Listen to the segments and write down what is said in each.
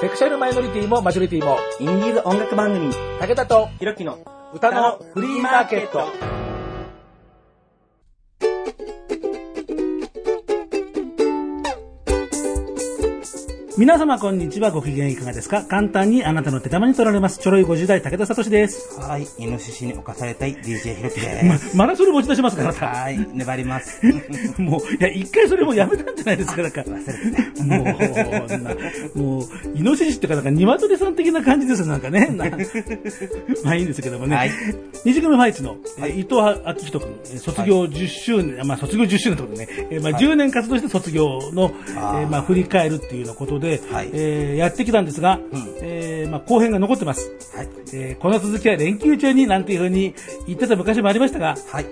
セクシャルマイノリティもマジョリティも、インディーズ音楽番組、武田とひろきの歌のフリーマーケット。皆様こんにちはご機嫌いかがですか？簡単にあなたの手玉に取られますちょろい50代武田聡です。はい、イノシシに侵されたい DJ ひろきで。ますまだそれ持ち出しますから、はい、粘ります。もう、いや、一回それもうやめたんじゃないですか、なんか。忘れてた。もう、もう、イノシシってか、なんか、鶏さん的な感じですよ、なんかね。なまあいいんですけどもね。はい二次組ファイツの、え伊藤明人君、え卒業10周年、まあ卒業10周年ということでね、えまあ10年活動して卒業の、えーまあ振り返るっていうようなことで、はいえーやってきたんですが、うんえーまあ後編が残ってます。はい。えーこの続きは連休中になんていうふうに言ってた昔もありましたが、はい。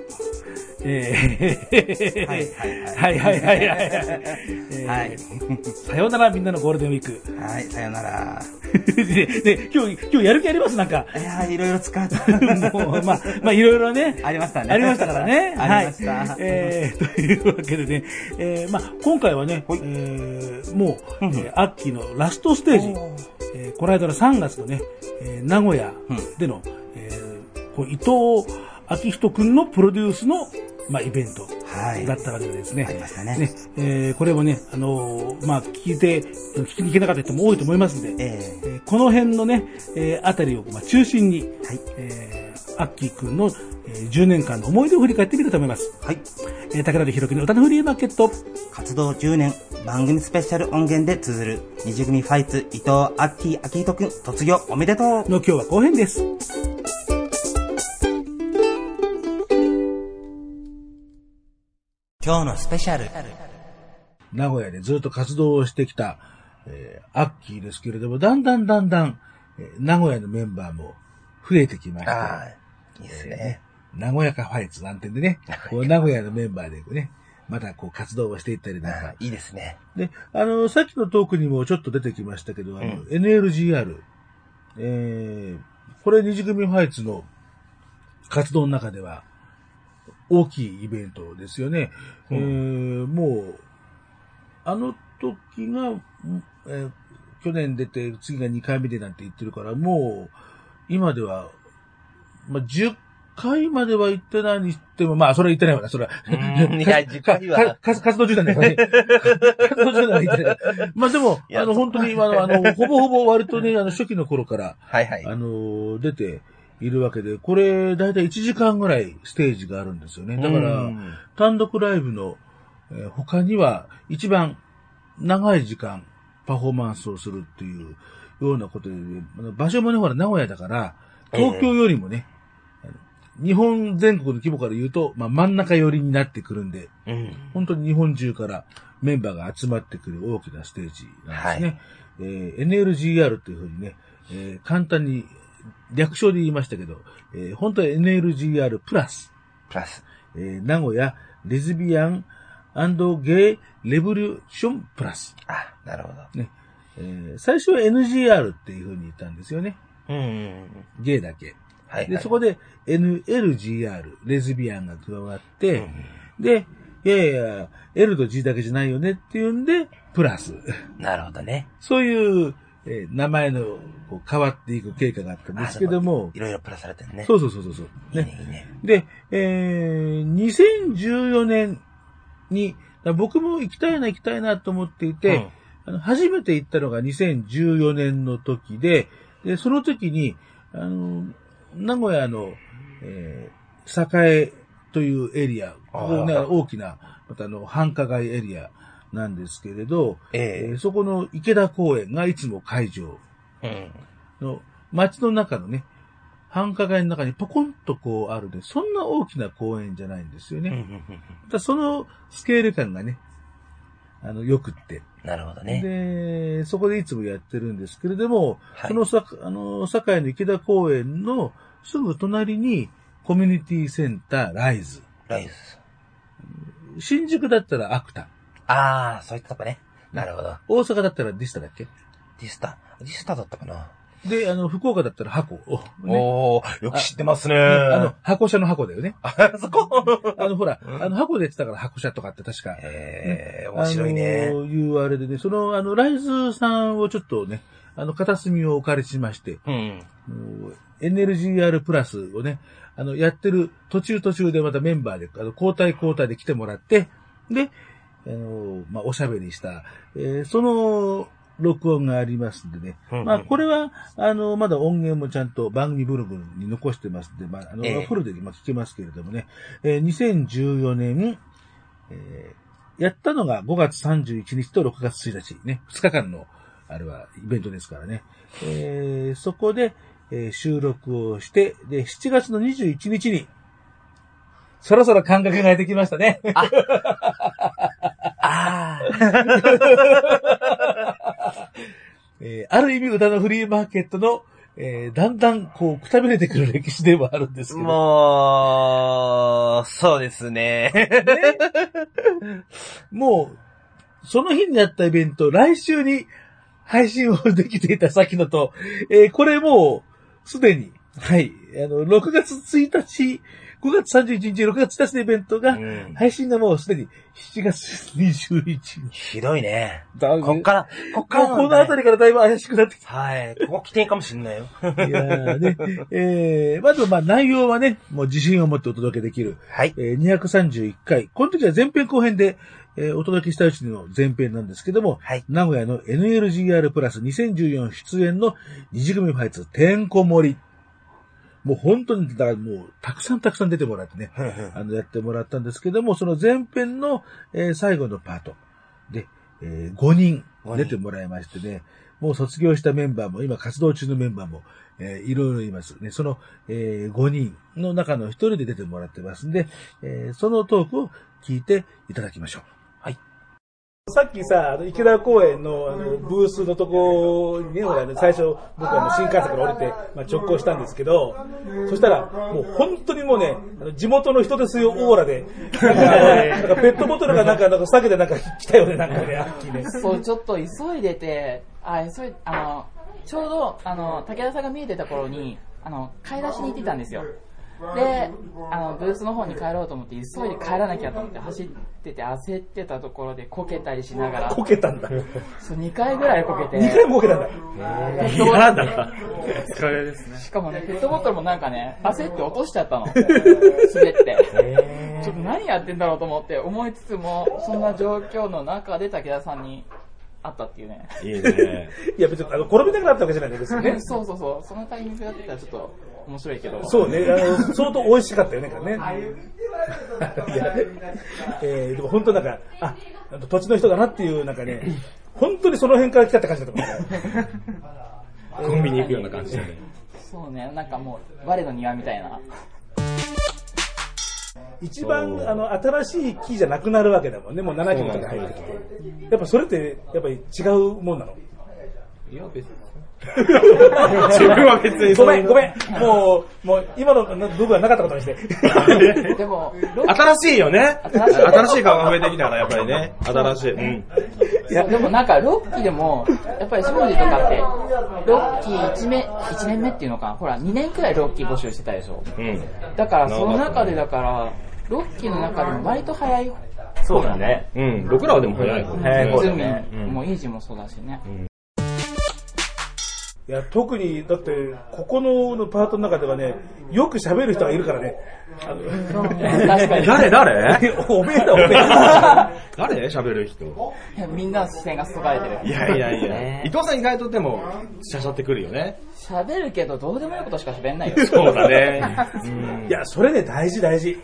えーはいはいはいはいはいはい。さようならみんなのゴールデンウィーク。はい、さよなら。で、で今日、今日やる気あります？なんか。いやー、いろいろ使った。もう、まあ、まあ、いろいろね。ありましたねありましたからね。ありましたはい。えー、というわけでね、えー、まあ、今回はね、はいえー、もう、えー秋のラストステージ、えー、この間の3月のね、えー、名古屋での、えー、こう伊藤明人くんのプロデュースの、まあ、イベントはいだったわけでですね。ありましたねね、えー、これもね、あのーまあ、聞いて、聞きに行けなかった人も多いと思いますんで、ええーこの辺のね、えーあたりをまあ中心に、ー、はい。えー、アッキーくんの、えー10年間の思い出を振り返ってみたいと思います。はい。えー、武田でひろきの歌のフリーマーケット。活動10年、番組スペシャル音源で綴る、二次組ファイツ、伊藤アッキー、アキヒトくん、卒業おめでとうの今日は後編です。今日のスペシャル。名古屋でずっと活動をしてきた、えー、アッキーですけれども、だんだんだんだん、えー名古屋のメンバーも増えてきまして、あー、いいですね。名古屋かファイツなんてんでね、こう名古屋のメンバーでね、またこう活動をしていったりなんかいいですね。で、あの、さっきのトークにもちょっと出てきましたけど、あの、うん NLGR、えー、これ二次組ファイツの活動の中では大きいイベントですよね。うんえー、もう、あの時が、えー去年出て、次が2回目でなんて言ってるから、もう、今では、まあ、10回までは行ってないにしても、まあ、それは言ってないわな、それは。うんいや10回は活動中だよね。活動中だ言ってない。まあでも、あの、本当に、あの、あの、ほぼほぼ割とね、あの、初期の頃から、はいはい。あの、出ているわけで、これ、だいたい1時間ぐらいステージがあるんですよね。だからう、ん単独ライブの、えー他には、一番長い時間、パフォーマンスをするっていうようなことで、場所もね、ほら、名古屋だから、東京よりもね、日本全国の規模から言うと、まあ、真ん中寄りになってくるんで、うん。本当に日本中からメンバーが集まってくる大きなステージなんですね。えー NLGR というふうにね、えー簡単に略称で言いましたけど、えー本当は NLGR プラス、プラス。えー名古屋レズビアンゲイレボリューションプラス。あ、なるほど。ねえー最初は NGR っていうふうに言ったんですよね。うん。ゲイだけ。はい。で、そこで NLGR、レズビアンが加わって、うんで、いやいや、L と G だけじゃないよねっていうんで、プラス。なるほどね。そういう、えー名前のこう変わっていく経過があったんですけども、いろいろプラスされてるね。そうそうそうそうねね。、いいね。で、えー、2014年に、僕も行きたいな行きたいなと思っていて、あの初めて行ったのが2014年の時で、で、その時に、あの、名古屋の、えー、栄というエリア、ここね、大きな、またあの、繁華街エリアなんですけれど、ええーそこの池田公園がいつも会場。の街の中のね、繁華街の中にポコンとこうあるで、そんな大きな公園じゃないんですよね。うんうんうんまたそのスケール感がね、あの、良くって。なるほどね。で、そこでいつもやってるんですけれども、はいそのさ、あの、堺の池田公園のすぐ隣にコミュニティセンター rise。rise。新宿だったら akta。ああ、そういったとこね。なるほど。大阪だったら dista だっけ？ dista？dista だったかな。で、あの、福岡だったら箱。おー、よく知ってますね。あの、箱車の箱だよね。あ、そこ？あの、ほら、あの、箱で言ってたから箱車とかって確か。へえ、面白いねあ。のいうあれでね、その、あの、 rise さんをちょっとね、あの、片隅をお借りしまして、うん。NLGR プラスをね、あの、やってる途中途中でまたメンバーで、あの、交代交代で来てもらって、で、あの、まあ、おしゃべりした、えーその、録音がありますんでね。うんうんまあ、これは、あの、まだ音源もちゃんと番組ブログに残してますんで、まあ、あの、ええフルで今聞けますけれどもね、えー2014年、えーやったのが5月31日と6月1日ね、2日間の、あれはイベントですからね。えーそこで、えー収録をして、で、7月の21日に、そろそろ感覚が出てきましたね。えーある意味歌のフリーマーケットの、えーだんだんこう、くたびれてくる歴史ではあるんですけど。もう、そうですね。もう、その日にやったイベント、来週に配信をできていた先のと、えーこれもう、すでに、はい、あの、6月1日、5月31日、6月1日のイベントが、うん配信がもうすでに7月21日。ひどいね。だこっから、こっからもうこのあたり。りからだいぶ怪しくなってきはい。ここ起点かもしんないよ。た。いやーね、えー、まずまあ内容はね、もう自信を持ってお届けできる。はい。えー231回。この時は前編後編で、えーお届けしたうちの前編なんですけども、はい名古屋の NLGR プラス2014出演の二次組ファイツ、てんこ盛り。もう本当に、だからもう、たくさんたくさん出てもらってね、あの、やってもらったんですけども、その前編の、えー最後のパートで、え5人出てもらいましてね、もう卒業したメンバーも、今活動中のメンバーも、えーいろいろいますね。その、え5人の中の一人で出てもらってますんで、えーそのトークを聞いていただきましょう。さっきさ、あの池田公園のあのブースのとこにね、ほらあの最初僕はあの新幹線から降りて、まあ、直行したんですけど、そしたらもう本当にもうね、あの地元の人ですよ、オーラで、なんかペットボトルがなんか、なんか避けてなんか来たよね、なんかね、アッキーね。そう、ちょっと急いでて、あ、急い、あの、ちょうど、あの、武田さんが見えてた頃に、あの、買い出しに行ってたんですよ。で、あの、ブースの方に帰ろうと思って、急いで帰らなきゃと思って走ってて、焦ってたところでこけたりしながら、こけたんだ。そう、2回ぐらいこけて、2回もこけたんだ。ペットボトルだ。疲れですね。しかもね、ペットボトルもなんかね、焦って落としちゃったの。滑って。ちょっと何やってんだろうと思って思いつつも、そんな状況の中で武田さんに会ったっていうね。いいね。いや別にあの転びたくなったわけじゃないんですよね。そうそうそう、そのタイミングだったらちょっと面白いけど。そうね、あの、相当美味しかったよね、ね。いや、えー、でも本当なんか、あ、土地の人だなっていう、なんかね、本当にその辺から来たって感じだったもんね。コンビニ行くような感じでね。そうね、なんかもう、我の庭みたいな。一番、あの、新しい木じゃなくなるわけだもんね、もう70とか入ってきて。やっぱそれって、やっぱり違うもんなの？いや、別に。自分は別にごめん、ごめん。もう、もう、今の部分はなかったことにして。でも、新しいよね。新しい新しい顔が増えてきたから、やっぱりね。新しい。うん。キーでもなんか、ロッキーでも、やっぱり庄司とかって、ロッキー1年、1年目っていうのかなほら、2年くらいロッキー募集してたでしょ。うん。だから、その中でだから、ロッキーの中でも割と早いそうだね。うん。僕らはでも早い方早い方ズミだね。うんもうイージーもそうだしね。いや、特に、だって、ここののパートの中ではね、よく喋る人がいるからね。誰誰？おめえだ、おめえ。誰？喋る人。いやみんなの視線が注がれてる。いやいやいや。伊藤さん意外とでも、しゃしゃってくるよね。喋るけど、どうでもいいことしか喋んないよ。そうだね。うんいや、それね、大事大事。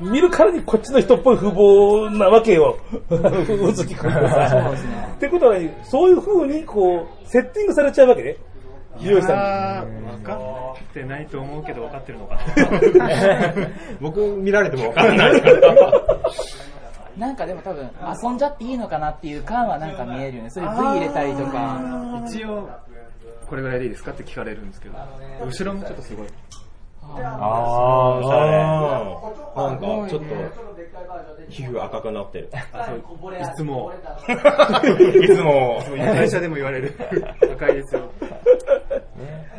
見るからにこっちの人っぽい風貌なわけよ。うずきくんがさ。そうですね。ってことは、そういう風に、こう、セッティングされちゃうわけね。ひろゆきさんあー分かってないと思うけど分かってるのかな。僕見られてもわからないから。なんかでも多分、遊んじゃっていいのかなっていう感はなんか見えるよね。それ V 入れたりとか。一応、これぐらいでいいですかって聞かれるんですけど、後ろもちょっとすごい。ああ、そうだね。なんか、ちょっと、皮膚赤くなってる。いつも、いつも、会社でも言われる。赤いですよ。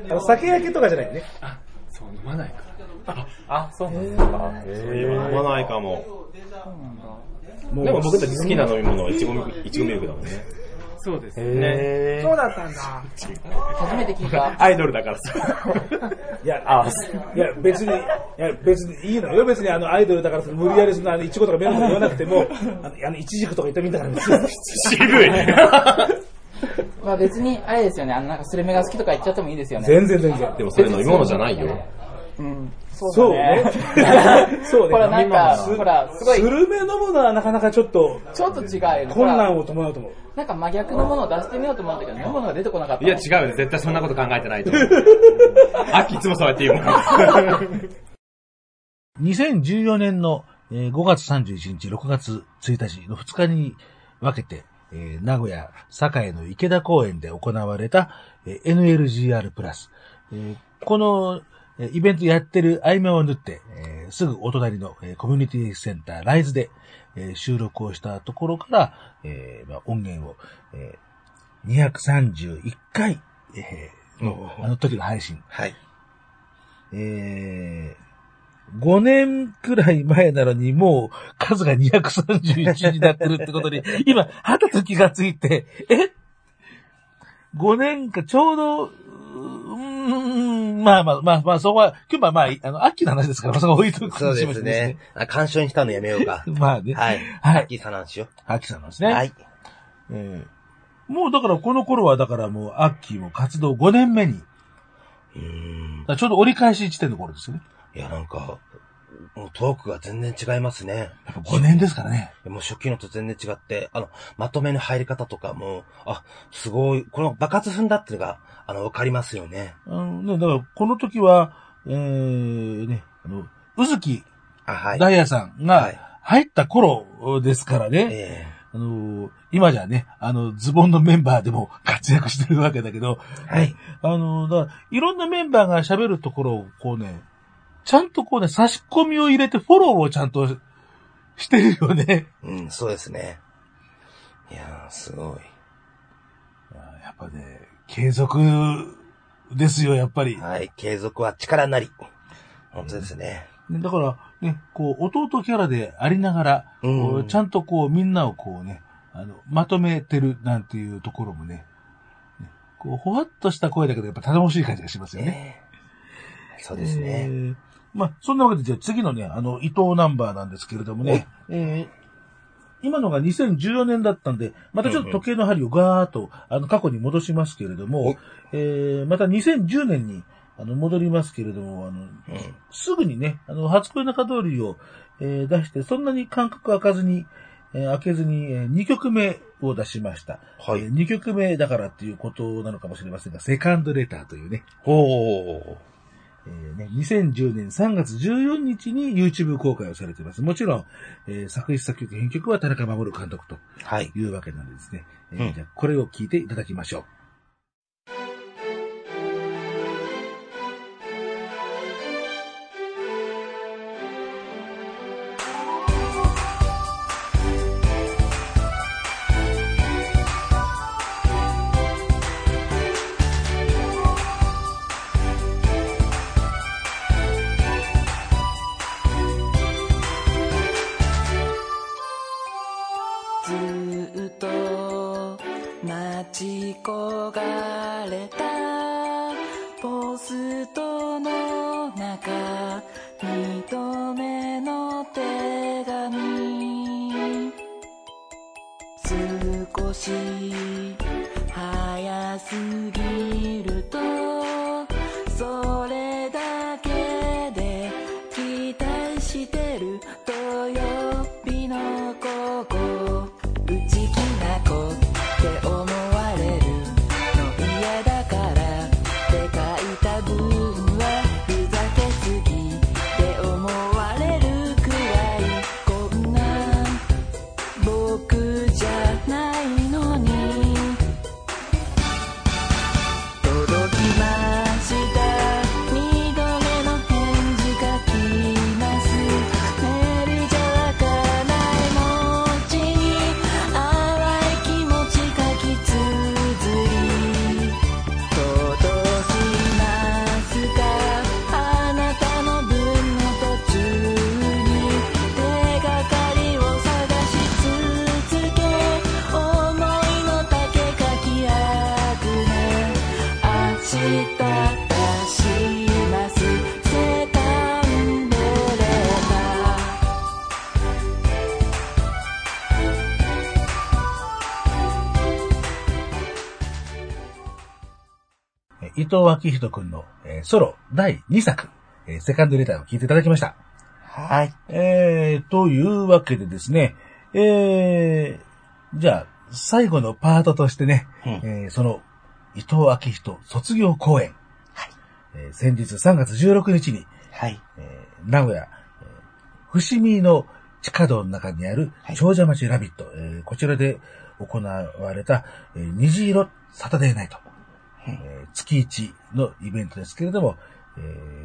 あの酒焼けとかじゃないね。あ、そう、飲まないから。あ、そうなんですか。飲まないかも。でも僕たち好きな飲み物はイチゴミルク、イチゴミルクだもんね。そうですね。へそうだったんだ。初めて聞いた。アイドルだからさ。いや、あいや、別に、いや、別にいいのよ。別にあの、アイドルだから、無理やりその、あの、イチゴとかメロンとか言わなくても、あの、あのイチジクとか言ってみたら別に、渋い。まあ別に、あれですよね、あの、なんかスルメが好きとか言っちゃってもいいですよね。全然全然。でもそれ飲み物じゃないよ。うん。そうねね。。そうね。ほら、なんか、ほら、すごいス、ルメ飲むのはなかなかちょっとちょっと違う困難を伴うと思う。なんか真逆のものを出してみようと思ったけど、飲むのが出てこなかった。いや違うよ、絶対そんなこと考えてないと思う。アッキーいつもそうやって言うもん。2014年のえー5月31日、6月1日の2日に分けて、えー名古屋、栄の池田公園で行われた、えー NLGR プラス。えーこの、えーイベントやってる合間を縫って、えーすぐお隣の、えーコミュニティセンターライズで、えー収録をしたところから、えーまあ、音源を、えー231回、えーのあの時の配信。はい。えー、5年くらい前なのにもう数が231になってるってことに、今、はたと気がついて、え ?5 年か、ちょうど、うーん、まあまあまあまあ、そこは、今日はまあ、あの、秋の話ですから、まあそこは置いとくそうですね。あ、干渉にしたのやめようか。まあね。はい。はい。秋さんなんしよ秋さんなんですう。ね。はい。えーもうだからこの頃はだからもう秋も活動5年目に、うーん。らちょうど折り返し地点の頃ですよね。いや、なんか、もうトークが全然違いますね。やっぱ5年ですからね。もう初期のと全然違って、あの、まとめの入り方とかも、あ、すごい、この爆発踏んだっていうのが、あの、わかりますよね。あのね、だから、この時は、えー、ね、あの、うずきあ、はい。ダイヤさんはいが入った頃ですからね、えあの、今じゃね、あの、ズボンのメンバーでも活躍してるわけだけど、えはいね。あの、だから、いろんなメンバーが喋るところを、こうね、ちゃんとこうね、差し込みを入れてフォローをちゃんとしてるよね。うん、そうですね。いやー、すごい。やっぱね、継続ですよ、やっぱり。はい。継続は力なり。本当ですね。ねだから、ね、こう、弟キャラでありながら、うんこうちゃんとこう、みんなをこうね、あの、まとめてるなんていうところもね、ねこう、ほわっとした声だけど、やっぱ頼もしい感じがしますよね。ねそうですえね。ーまあ、そんなわけで、じゃあ次のね、あの、伊藤ナンバーなんですけれどもね、えー今のが2014年だったんで、またちょっと時計の針をガーッと、あの、過去に戻しますけれども、えーまた2010年に、あの、戻りますけれども、あの、すぐにね、あの、初恋の中通りを、えー出して、そんなに間隔空かずに、えー開けずに、え2曲目を出しました。はい。え2曲目だからっていうことなのかもしれませんが、セカンドレターというね、おー。えーね、2010年3月14日に YouTube 公開をされています。もちろん、えー作詞作曲編曲は田中守監督とはい。いうわけなんでですね。えーうんじゃあこれを聞いていただきましょう。藤昭人くんの、えーソロ第2作、えーセカンドレターを聞いていただきました。はい。えー、というわけでですね、えー、じゃあ、最後のパートとしてね、うんえーその、伊藤昭人卒業公演。えー先日3月16日に、はい。えー名古屋、えー伏見の地下道の中にあるはい長者町ラビット、えーこちらで行われた、えー虹色サタデーナイト、えー月1のイベントですけれども、え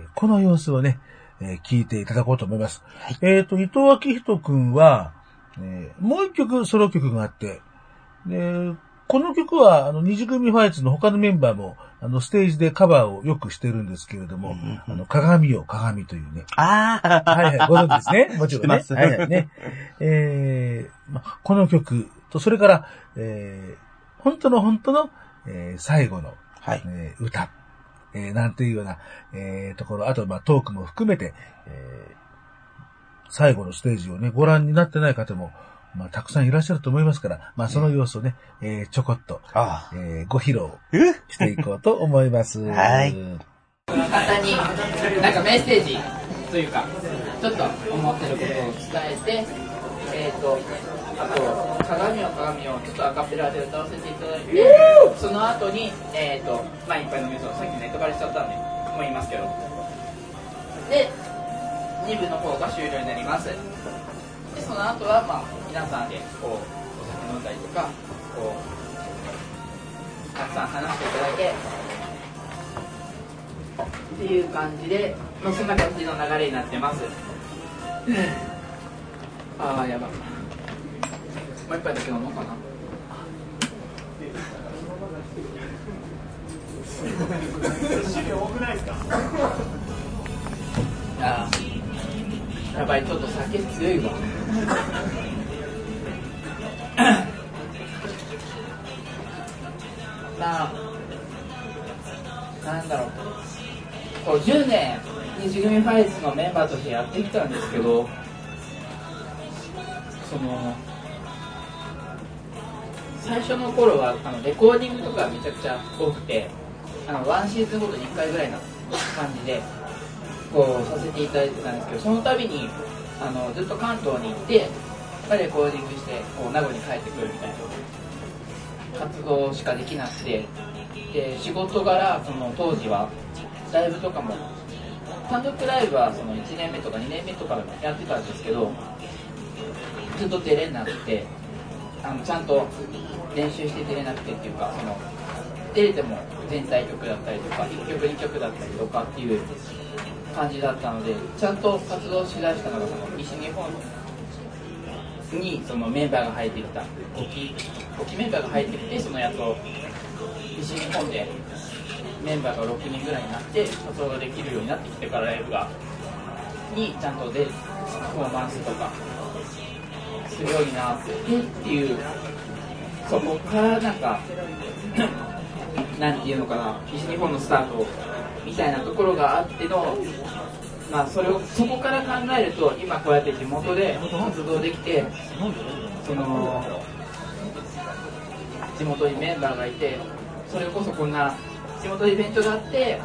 ーこの様子をね、えー聞いていただこうと思います。えっ、と、伊藤明人くんは、えーもう一曲ソロ曲があって、で、この曲は、あの、二次組ファイツの他のメンバーも、あの、ステージでカバーをよくしてるんですけれども、あの、鏡よ、鏡というね、ああ。はいはい、ご存知ですね？もちろんね。はいはいね。えーまあ、この曲と、それから、えー本当の本当の、えー最後の、はい。えー歌、えーなんていうような、えーところ、あと、まあ、トークも含めて、えー最後のステージをね、ご覧になってない方も、まあ、たくさんいらっしゃると思いますから、まあ、その様子をね、えーちょこっと、あえーご披露え？していこうと思います。はい。簡単になんかメッセージというかちょっと思ってることを伝えてえっ、とあと「鏡を鏡を」ちょっとアカペラで歌わせていただいてその後にえっ、とまあいっぱいの水をさっきネットバレしちゃったんでもう言いますけど。で2部の方が終了になります。でその後はまあ皆さんでこうお酒飲んだりとかこうたくさん話していただいてっていう感じで、まあ、そんな感じの流れになってます。ああやばもう一杯だけ飲もうかな。あーやばいちょっと酒強いわ。まあなんだろう。こう10年西組ファイズのメンバーとしてやってきたんですけどその最初の頃はあのレコーディングとかめちゃくちゃ多くてあのワンシーズンごとに1回ぐらいの感じでこうさせていただいてたんですけどその度にあのずっと関東に行ってまあレコーディングしてこう名護に帰ってくるみたいな活動しかできなくてで仕事柄その当時はライブとかも単独ライブはその1年目とか2年目とかやってたんですけどずっと出れなくてあのちゃんと練習して出れなくてっていうかその出れても全体曲だったりとか1曲2曲だったりとかっていう感じだったのでちゃんと活動しだしたのがその西日本にそのメンバーが入ってきた5期5期メンバーが入ってきてそのやつを西日本でメンバーが6人ぐらいになって活動ができるようになってきてからライブがにちゃんとでパフォーマンスとかするようになってっていうそこからなんか なんていうのかな西日本のスタートみたいなところがあってのまあそれをそこから考えると今こうやって地元で活動できてその地元にメンバーがいてそれこそこんな地元イベントがあって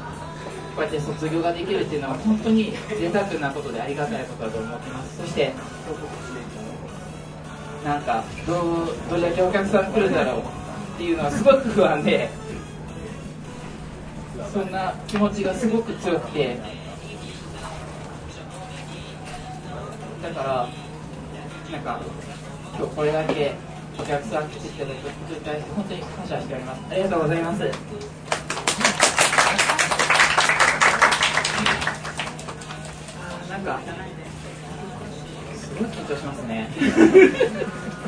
こうやって卒業ができるっていうのは本当に贅沢なことでありがたいことだと思ってます。そしてなんかどうどれだけお客さん来るんだろうっていうのはすごく不安でそんな気持ちがすごく強くて。だからなんか今日これだけお客さん来ていただくことに対して本当に感謝しております。ありがとうございます。あなんかごい緊張しますね。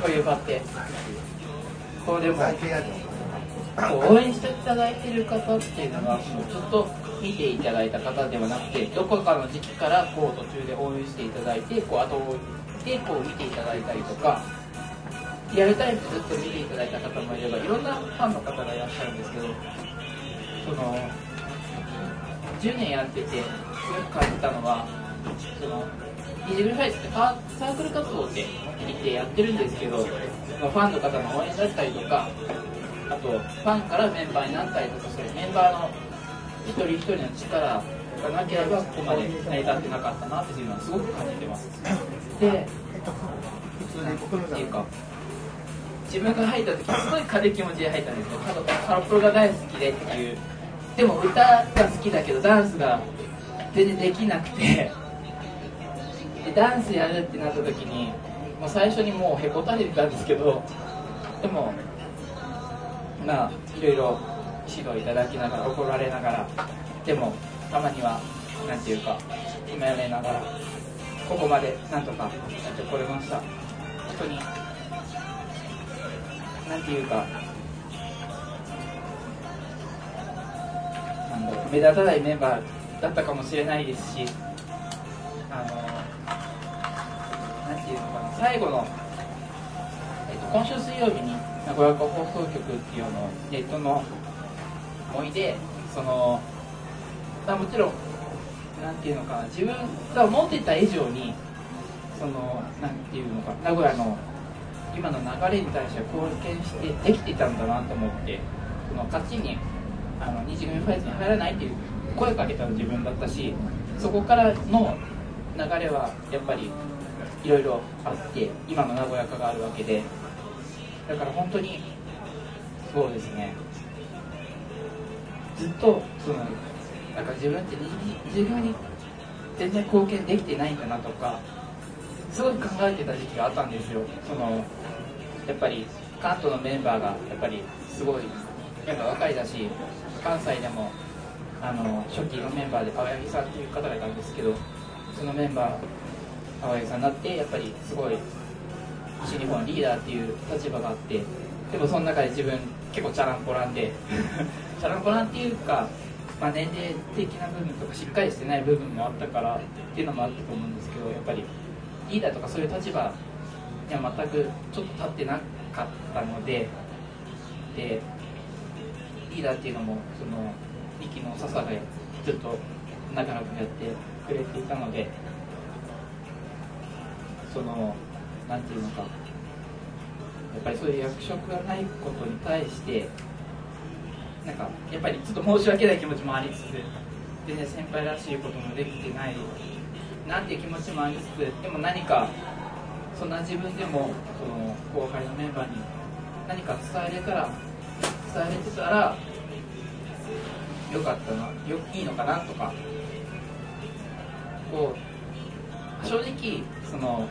こういう場って。こうでも応援していただいてる方っていうのはもうずっと見ていただいた方ではなくてどこかの時期からこう途中で応援していただいてこう後を追ってこう見ていただいたりとかリアルタイムでずっと見ていただいた方もいればいろんなファンの方がいらっしゃるんですけどその10年やっててすごく感じたのはその二次組ファイズってサークル活動って言ってやってるんですけどまあファンの方の応援だったりとかあとファンからメンバーになったりとかそういうメンバーの一人一人の力がなければここまで成り立ってなかったなっていうのはすごく感じてます。で普通にっていうか自分が入った時すごい軽い気持ちで入ったんですよ。ただハロプロが大好きでっていう。でも歌が好きだけどダンスが全然できなくて。でダンスやるってなった時にもう最初にもうへこたれてたんですけどでもまあいろいろ指導いただきながら怒られながらでもたまにはなんていうか褒められながらここまでなんとかやってこれました。本当になんていうかなんだろう目立たないメンバーだったかもしれないですしあのなんていうのかな。最後の、えっと、今週水曜日に名古屋放送局っていうのネットの思いでそのまあもちろんなんていうのかな自分が思ってた以上にそのなんていうのか名古屋の今の流れに対して貢献してできてたんだなと思ってその勝ちにあの二次組ファイズに入らないっていう声かけたの自分だったしそこからの流れはやっぱりいろいろあって今の名古屋化があるわけで。だから本当にそうですね。ずっとそのなんか自分って自分に全然貢献できてないんだなとかすごい考えてた時期があったんですよ。そのやっぱり関東のメンバーがやっぱりすごいやっぱ若いだし関西でもあの初期のメンバーで青柳さんっていう方がいたんですけどそのメンバー青柳さんになってやっぱりすごい西日本リーダーっていう立場があってでもその中で自分結構チャランポランで チャランポランっていうか、まあ、年齢的な部分とかしっかりしてない部分もあったからっていうのもあったと思うんですけどやっぱりリーダーとかそういう立場には全くちょっと立ってなかったのででリーダーっていうのもそのミキの笹がずっと仲良くやってくれていたのでそのなんていうのか。やっぱりそういう役職がないことに対してなんかやっぱりちょっと申し訳ない気持ちもありつつ全然先輩らしいこともできてないなんていう気持ちもありつつでも何かそんな自分でもその後輩のメンバーに何か伝えれたら伝えれてたらよかったなよいいのかなとかこう正直その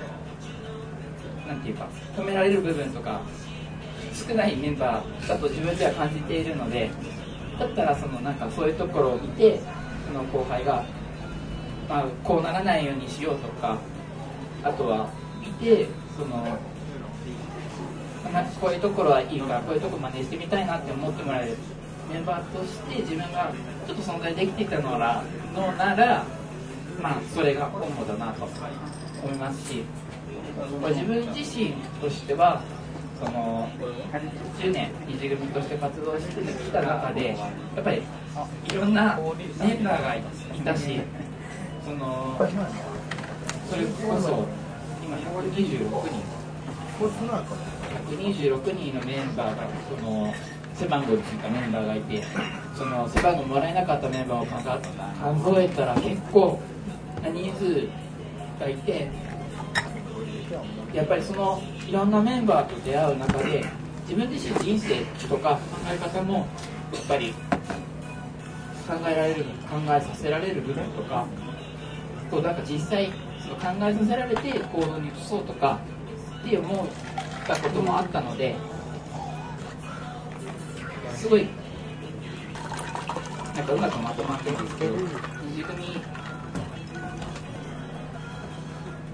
なんていうか止められる部分とか少ないメンバーだと自分では感じているのでだったらそのなんかそういうところを見てその後輩が、まあ、こうならないようにしようとかあとは見てそのこういうところはいいからこういうところ真似してみたいなって思ってもらえるメンバーとして自分がちょっと存在できていたのならのならまあそれが主だなと思いますし自分自身としてはその10年二次組として活動してきた中でやっぱりいろんなメンバーがいたしそのそれこそ今126人126人のメンバーがその背番号についたメンバーがいてその背番号もらえなかったメンバーを数えたら結構な人数がいてやっぱりそのいろんなメンバーと出会う中で自分自身人生とか考え方もやっぱり考えられる考えさせられる部分とかこうなんか実際その考えさせられて行動に移そうとかって思ったこともあったのですごいなんかうまくまとまってるんですけど二次組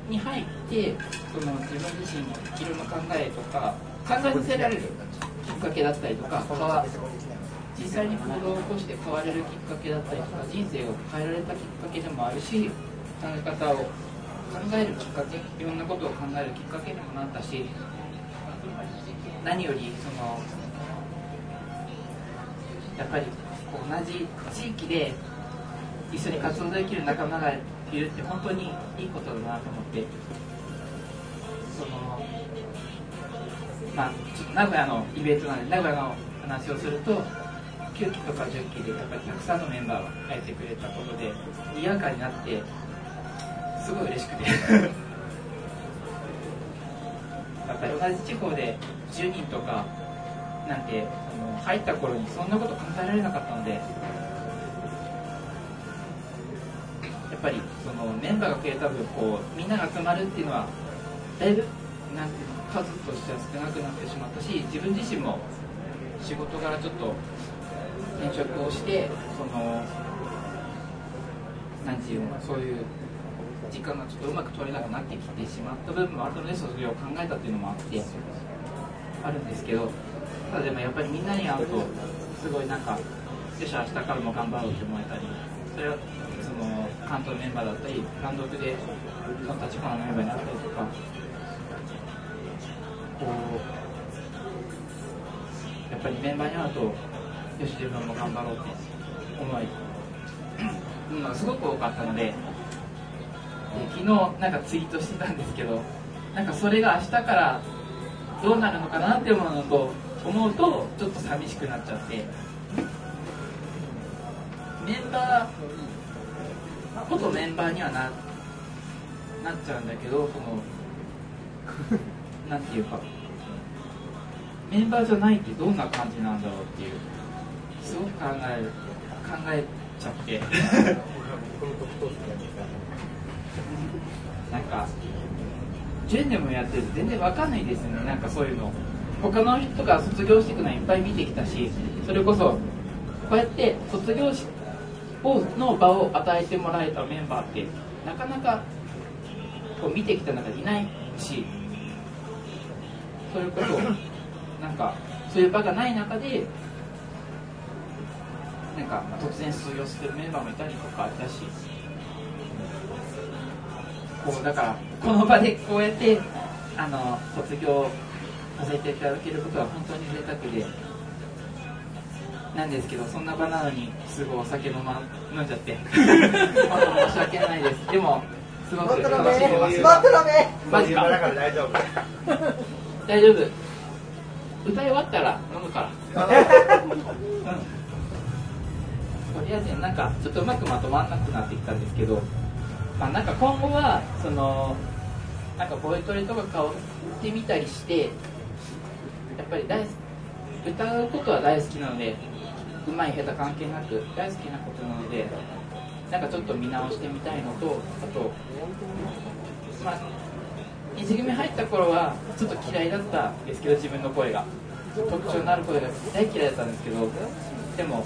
に入ってその自分自身のいろんな考えとか考えさせられるきっかけだったりとか実際に行動を起こして変われるきっかけだったりとか人生を変えられたきっかけでもあるし考え方を考えるきっかけいろんなことを考えるきっかけにもなったし何よりそのやっぱり同じ地域で一緒に活動できる仲間がいるって本当にいいことだなと思って。そのまあちょっと名古屋のイベントなんで名古屋の話をすると9期とか10期でやっぱりたくさんのメンバーが入ってくれたことで賑やかになってすごい嬉しくて。やっぱり同じ地方で10人とかなんてあの入った頃にそんなこと考えられなかったのでメンバーが増えた分こうみんなが集まるっていうのはだいぶなんていうの数としては少なくなってしまったし自分自身も仕事柄ちょっと転職をしてそのなんていうのそういう時間がちょっとうまく取れなくなってきてしまった部分もあったので卒業を考えたっていうのもあってあるんですけどただでもやっぱりみんなに会うとすごいなんかよし明日からも頑張ろうって思えたりそれは関東のメンバーだったり単独での立花のメンバーになったりとかこうやっぱりメンバーに会うとよし自分も頑張ろうって思いうんのがすごく多かったのでで昨日なんかツイートしてたんですけどなんかそれが明日からどうなるのかなって思うのと思うとちょっと寂しくなっちゃって。メンバー元メンバーにはななっちゃうんだけどその なんていうかメンバーじゃないってどんな感じなんだろうっていうすごく考える考えちゃって。なんか10年もやってると全然わかんないですよね。なんかそういうの。他の人が卒業していくのはいっぱい見てきたしそれこそこうやって卒業しをの場を与えてもらえたメンバーってなかなかこう見てきた中でいないしそれこそなんかそういう場がない中でなんか突然卒業するメンバーもいたりとかだしこうだからこの場でこうやってあの卒業させていただけることは本当に贅沢でなんですけどそんな場なのにすぐお酒飲,、ま、飲んじゃって。申し訳ないです。でもすごく楽しんでます。マジか。大丈夫。大丈夫。歌い終わったら飲むから。うん。とりあえずなんかちょっとうまくまとまらなくなってきたんですけどまあなんか今後はそのなんかボイトレとか買ってみたりしてやっぱり大好き歌うことは大好きなのでうまい下手関係なく大好きなことなのでなんかちょっと見直してみたいのとあとまあ一組入った頃はちょっと嫌いだったんですけど自分の声が特徴のある声が大嫌いだったんですけどでも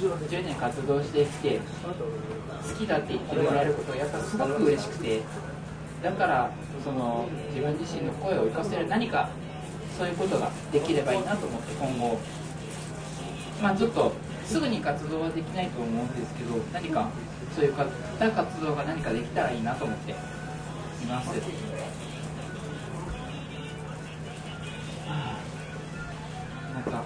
10年活動してきて好きだって言ってもらえることがやっぱすごく嬉しくてだからその自分自身の声を生かせる何かそういうことができればいいなと思って今後まあちょっとすぐに活動はできないと思うんですけど何かそういうか活動が何かできたらいいなと思っています。はあなんか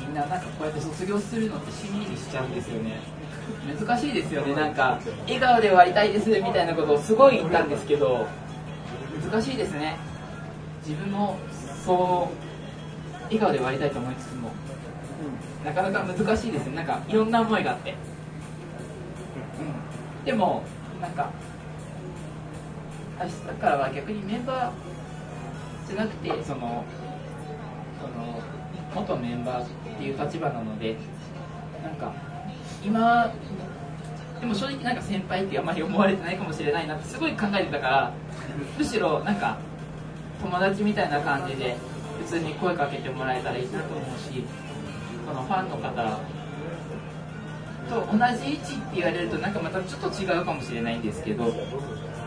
みんななんかこうやって卒業するのってしんみりしちゃうんですよね。難しいですよね。なんか笑顔で終わりたいですみたいなことをすごい言ったんですけど難しいですね。自分もそう笑顔で終わりたいと思いつつも、なかなか難しいですねなんかいろんな思いがあって、うん、でもなんか明日からは逆にメンバーじゃなくてそのその元メンバーっていう立場なのでなんか今でも正直なんか先輩ってあまり思われてないかもしれないなってすごい考えてたからむしろなんか友達みたいな感じで普通に声かけてもらえたらいいなと思うしこのファンの方と同じ位置って言われるとなんかまたちょっと違うかもしれないんですけど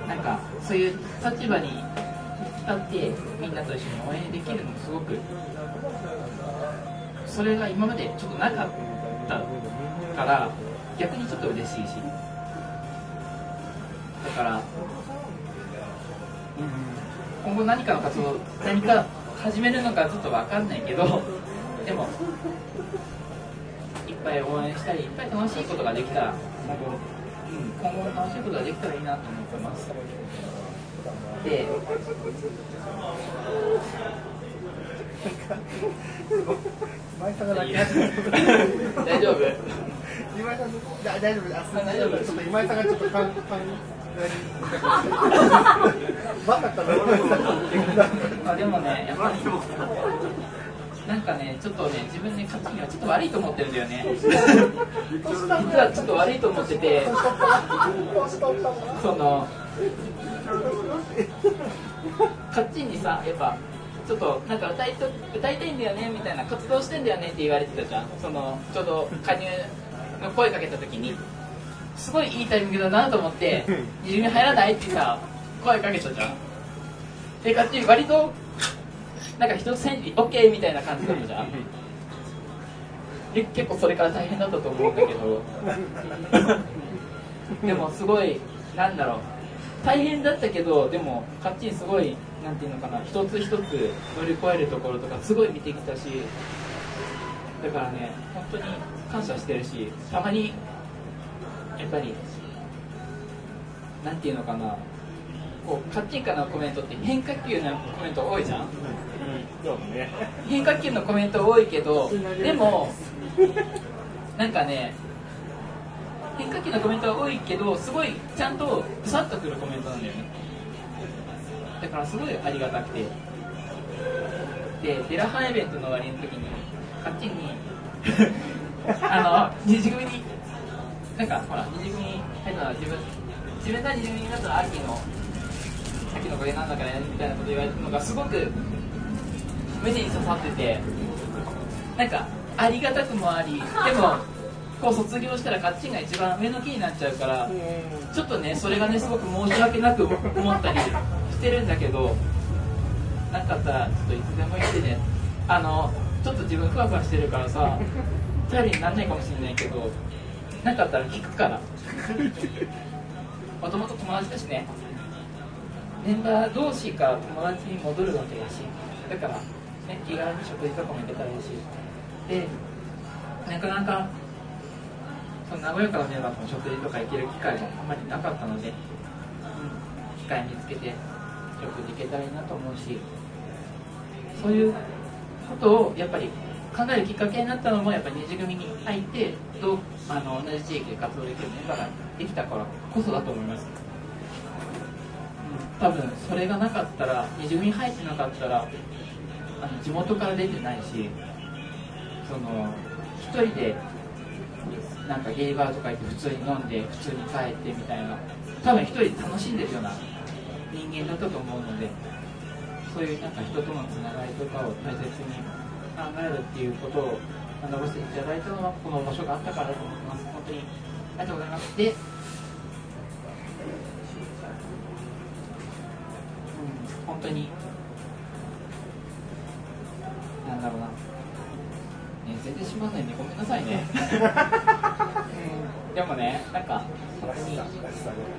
なんかそういう立場に立ってみんなと一緒に応援できるのもすごくそれが今までちょっとなかったから逆にちょっと嬉しいし。だから、後何かの活動何か始めるのかちょっと分かんないけどでもいっぱい応援したりいっぱい楽しいことができたら今後,、うん、今後も楽しいことができたらいいなと思ってます。で大丈夫？今井さんだ大丈夫？大丈夫？ちょっと今井さんがちょっとあでもね、やっぱり、なんかね、ちょっとね、自分で勝ちにはちょっと悪いと思ってるんだよね。実はちょっと悪いと思ってて、その、カッチンにさ、やっぱ、ちょっとなんか歌いと歌いたいんだよねみたいな活動してんだよねって言われてたじゃんそのちょうど加入の声かけた時にすごいいいタイミングだなと思って「二重に入らない?」ってさ声かけたじゃん。でカッチン割となんか一つ返事 OK みたいな感じだったじゃん。で結構それから大変だったと思うんだけど。でもすごいなんだろう。大変だったけどでもカッチンすごいなんていうのかな一つ一つ乗り越えるところとかすごい見てきたしだからね本当に感謝してるしたまにやっぱりなんていうのかな。こうカッチンからのコメントって変化球のコメント多いじゃん？そうね。変化球のコメント多いけどでもなんかね変化球のコメントは多いけどすごいちゃんとブサッとくるコメントなんだよね。だからすごいありがたくて。でデラハンイベントの終わりの時にカッチンにあの二次組になんかほら二次組に入ったのは自分自分が二次組になったのは秋の秋のおかげなんだからねみたいなこと言われたのがすごく胸に刺さっててなんかありがたくもあり でもこう卒業したらカッチンが一番上の木になっちゃうからちょっとねそれがねすごく申し訳なく思ったりしてるんだけどなかったらちょっといつでも言ってね。あのちょっと自分ふわふわしてるからさ頼りにならないかもしれないけどなかったら聞くから もともと友達だしね。メンバー同士が友達に戻るわけだし。だから、ね、気軽に食事とかも行けたらいいし。でなかなかその和やかなメンバーとの食事とか行ける機会もあんまりなかったので、うん、機会見つけて食事行けたらいいなと思うし。そういうことをやっぱり考えるきっかけになったのもやっぱり二次組に入ってどうあの同じ地域で活動できるメンバーができたからこそだと思います。うん多分それがなかったら二次組に入ってなかったらあの地元から出てないしその一人でなんかゲイバーとか行って普通に飲んで普通に帰ってみたいな多分一人で楽しんでるような人間だったと思うのでそういうなんか人とのつながりとかを大切に考えるっていうことを学ばせていただいたのはこの場所があったからだと思います。本当に。ありがとうございますでうん。本当になんだろうな、ね、全然閉まんないんでごめんなさいね、うん、でもねなんか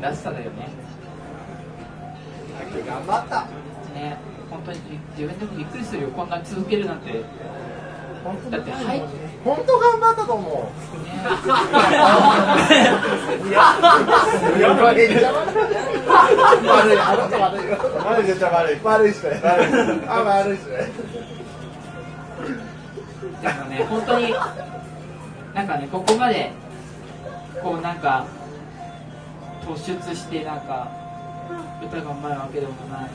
らしさだよね。頑張った。ね本当に自分でもびっくりするよ。こんな続けるなんて。だってはい。本当頑張ったと思うねいやめっちゃ悪い悪いあなた悪いよ悪い絶対悪い悪い人ねあ悪い人ねでもね、本当に、なんかね、ここまで、こうなんか、突出して、なんか、歌がうまいわけでもないし、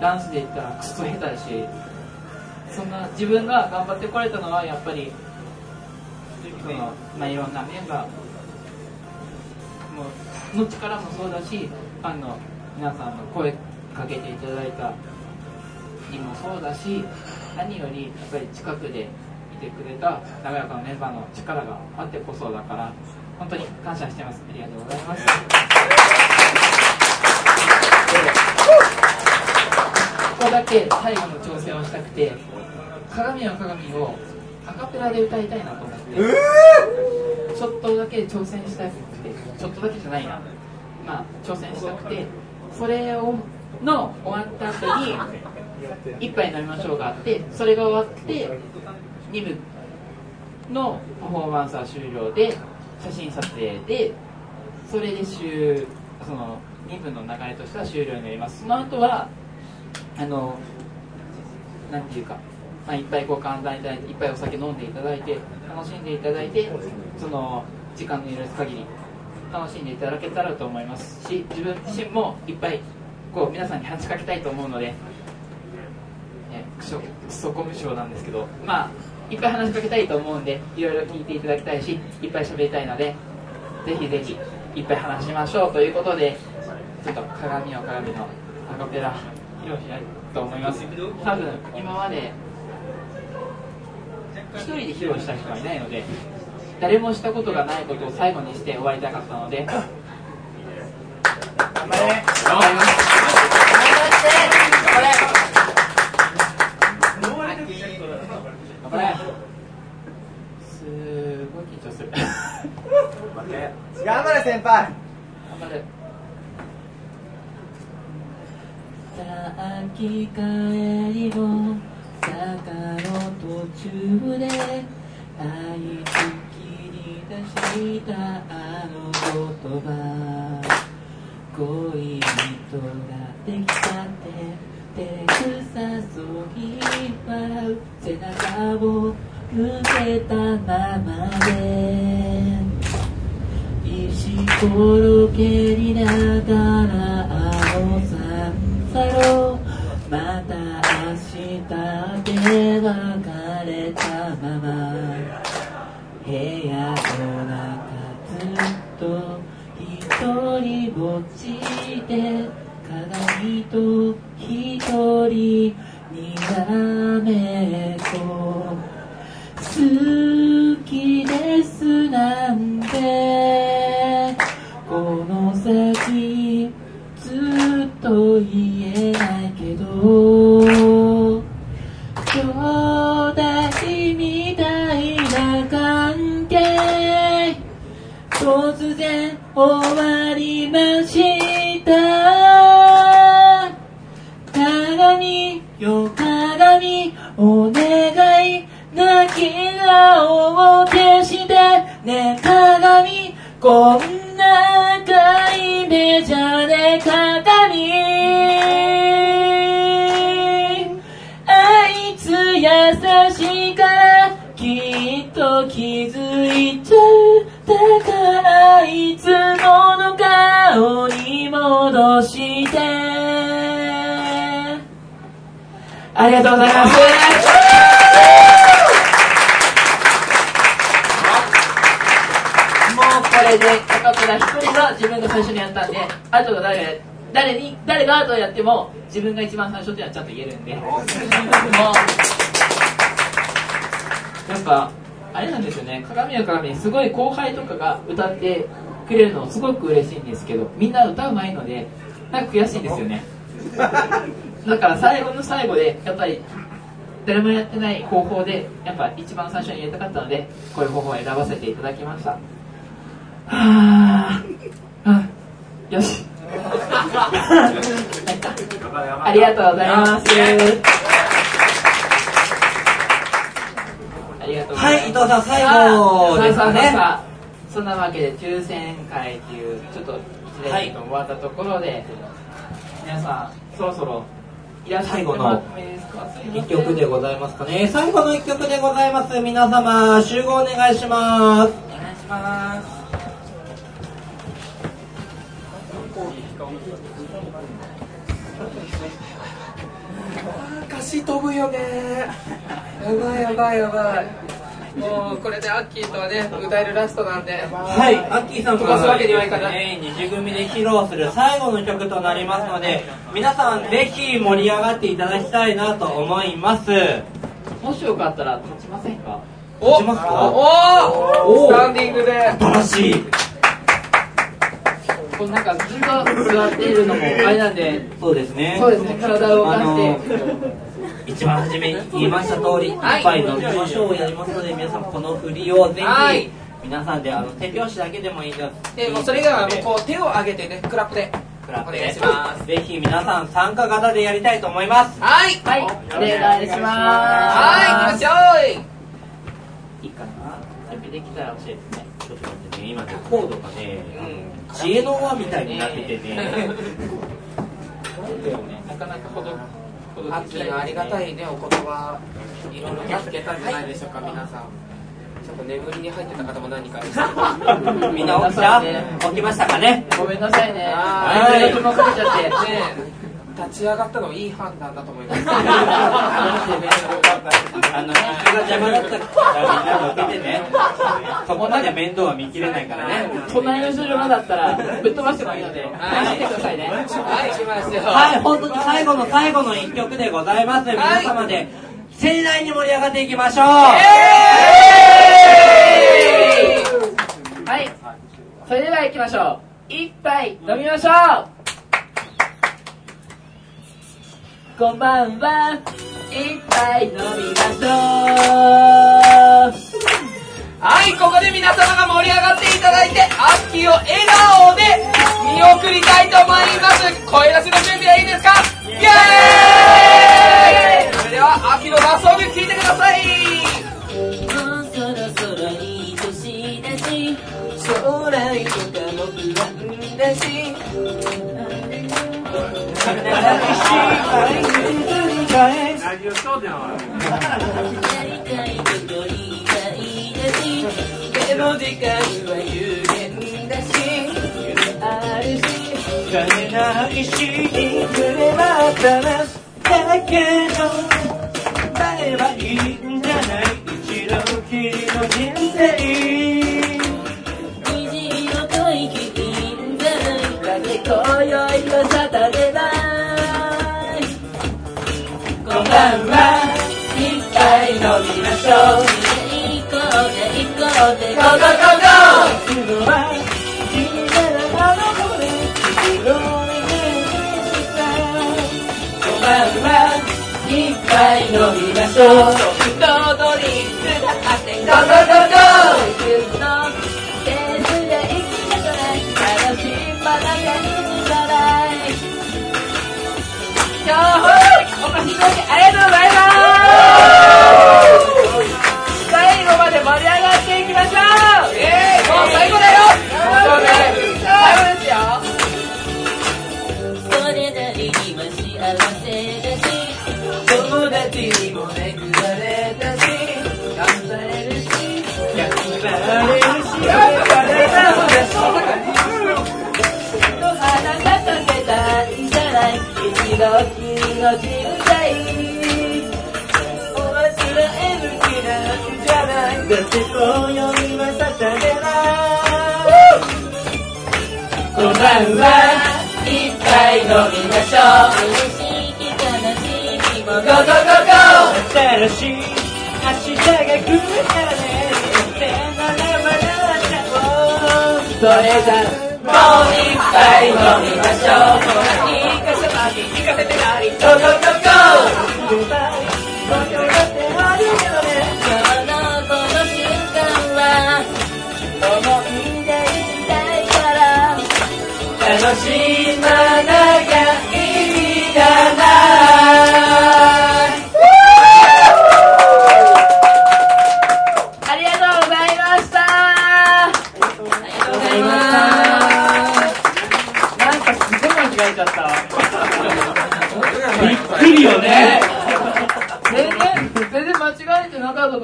ダンスで言ったらクソ下手だし、そんな自分が頑張ってこれたのは、やっぱり、そのまあ、いろんなメンバーの力もそうだし、ファンの皆さんの声かけていただいたにもそうだし何よりやっぱり近くでいてくれた長屋かのメンバーの力があってこそだから本当に感謝してます。ありがとうございます。ここだけ最後の挑戦をしたくて「鏡の鏡」をアカペラで歌いたいなと思ってちょっとだけ挑戦したくてちょっとだけじゃないな。まあ挑戦したくてそれをの終わった後に一杯飲みましょうがあってそれが終わって2部のパフォーマンスは終了で写真撮影でそれで終その2分の流れとしては終了になります。その後はあのなんていうか、まあ、いっぱいこう簡単いただいていっぱいお酒飲んでいただいて楽しんでいただいてその時間の許す限り楽しんでいただけたらと思いますし自分自身もいっぱいこう皆さんに話しかけたいと思うので、ね、クソコム賞なんですけどまあいっぱい話しかけたいと思うんでいろいろ聞いていただきたいしいっぱい喋りたいのでぜひぜひいっぱい話しましょうということでちょっと鏡を鏡のアカペラ披露したいと思います。多分今まで一人で披露した人はいないので誰もしたことがないことを最後にして終わりたかったので頑張れ。頑張ります頑張れ。すごい緊張する。頑張れ。先輩。頑張るさっき帰りの坂の途中であいつ切り出したあの言葉。恋人ができたって照れくさそうに笑う背中を向けたままで。石ころ蹴りながらあの三叉路だけ別れたまま部屋の中ずっと一人ぼっちで鏡と一人にらめこんな赤い目じゃね鏡あいつ優しいからきっと気づいちゃうだからいつもの顔に戻して。ありがとうございます。もうこれでアカペラ一人が自分が最初にやったんであとが誰誰に誰が後をやっても自分が一番最初っていうのはちゃんと言えるんで。もう。やっぱあれなんですよね。鏡は鏡すごい後輩とかが歌ってくれるのすごく嬉しいんですけどみんな歌うまいのでなんか悔しいんですよね。だから最後の最後でやっぱり誰もやってない方法でやっぱ一番最初に入れたかったのでこういう方法を選ばせていただきました。はあ。あよし。ありがとうございます。ありがとうございます。はい伊藤さん最後ですかね。そんなわけで抽選会っていうちょっと一年間終わったところで、皆さんそろそろいらっしゃってもらってもいいですか？すいません一曲でございますかね。最後の一曲でございます。皆様集合お願いします。お願いします歌詞飛ぶよね。やばいやばいやばい。もうこれでアッキーとはね歌えるラストなんで。はい、アッキーさん飛ばすわけにはいかない。ね、二次組で披露する最後の曲となりますので、皆さんぜひ盛り上がっていただきたいなと思います。もしよかったら立ちませんか？おしますか？おおスタンディングで。新しい。こうなんかずっと座っているのもあれなんでそうですね。そうですね。体を動かして。あの一番初めに言いました通り、一はい。杯飲みましょうをやりますので、皆さんこの振りをぜはい。ひ、皆さんであの手拍子だけでもいいです。でもうそれ以外はもうこう手を上げてねクラップで。クラップで。お願いします。ぜひ皆さん参加型でやりたいと思います。はい。はい。お願いします。はい。行きましょう。いいかな。たら教えてね。ちょっと待ってね、今ね、コードがね、知恵の輪みたいになっててね、なかなかほどアッキーのありがたいね、お言葉、いろいろ聞けたんじゃないでしょうか、皆さん。ちょっと眠りに入ってた方も何人かいます みんな起きた起きましたかねごめんなさいね。ははいい。もかけちゃって。ねえ立ち上がったのいい判断だと思います。あの、気が邪魔だったらみんなで起きてね、そこまで面倒は見きれないからね。隣の人じゃなかったら、ぶっ飛ばしてもいいので、はい、来てくださいね。はい、行きますよ。はい、本当に最後の最後の一曲でございます。皆様で盛大に盛り上がっていきましょう。はい。それでは行きましょう。一杯飲みましょうこんばんは。一杯飲みましょうはい、ここで皆様が盛り上がっていただいて、アッキーを笑顔で見送りたいと思います。声出しの準備はいいですか？イエーイそれでは、アッキーのラストソング聴いてくださいもうそろそろいい年だし将来とかも不安だしないしいくれば話すだけどばんは一杯飲みましょう。行こうぜ行こうで心にしたこんばんは一杯飲みましょうソフトドリンクだってだきありがとうございます。最後まで盛り上がっていきましょうイエーイもう最後だよ最後ですよそれなりには幸せだし友達にも恵まれたし頑張れるし頑張れるし頑張れたのだしの花こんばんは一杯飲みましょう。嬉しき悲しきもゴーゴーゴーゴー。新しい明日が来るからね。それじゃもう一杯飲みましょう。ほら行かせまき行かせてないゴーゴー楽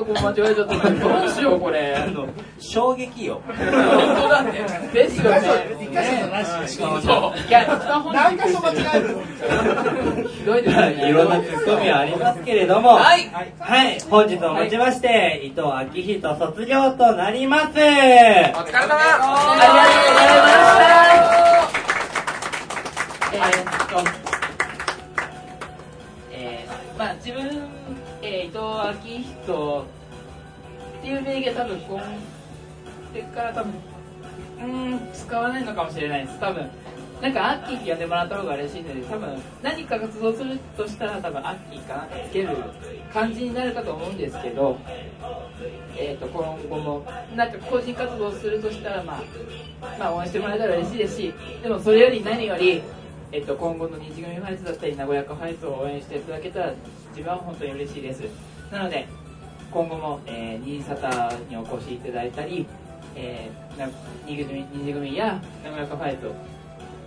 こ間違えちゃったどうしようこれ。あの衝撃よ。本当だねですよね。一箇所なししかも。いや一番本人何箇所間違える。ひどい。ですねいろんなツッコミはありますけれども。はい。はい。本日をもちまして伊藤昭人卒業となります。お疲れ様。ありがとうございました。えーっとえー、まあ自分、えー、伊藤昭人いう名義は多分これから多分うん使わないのかもしれないです。多分なんかアッキーって呼んでもらった方が嬉しいので多分何か活動するとしたら多分アッキーかなつける感じになるかと思うんですけどえー、と今後もなんか個人活動するとしたら、まあ、まあ応援してもらえたら嬉しいですしでもそれより何より、えー、と今後の日組ファイツだったり名古屋カファイツを応援していただけたら自分は本当に嬉しいです。なので今後も、えー、新潟にお越しいただいたり、えー、な二組二次組や長岡ファイト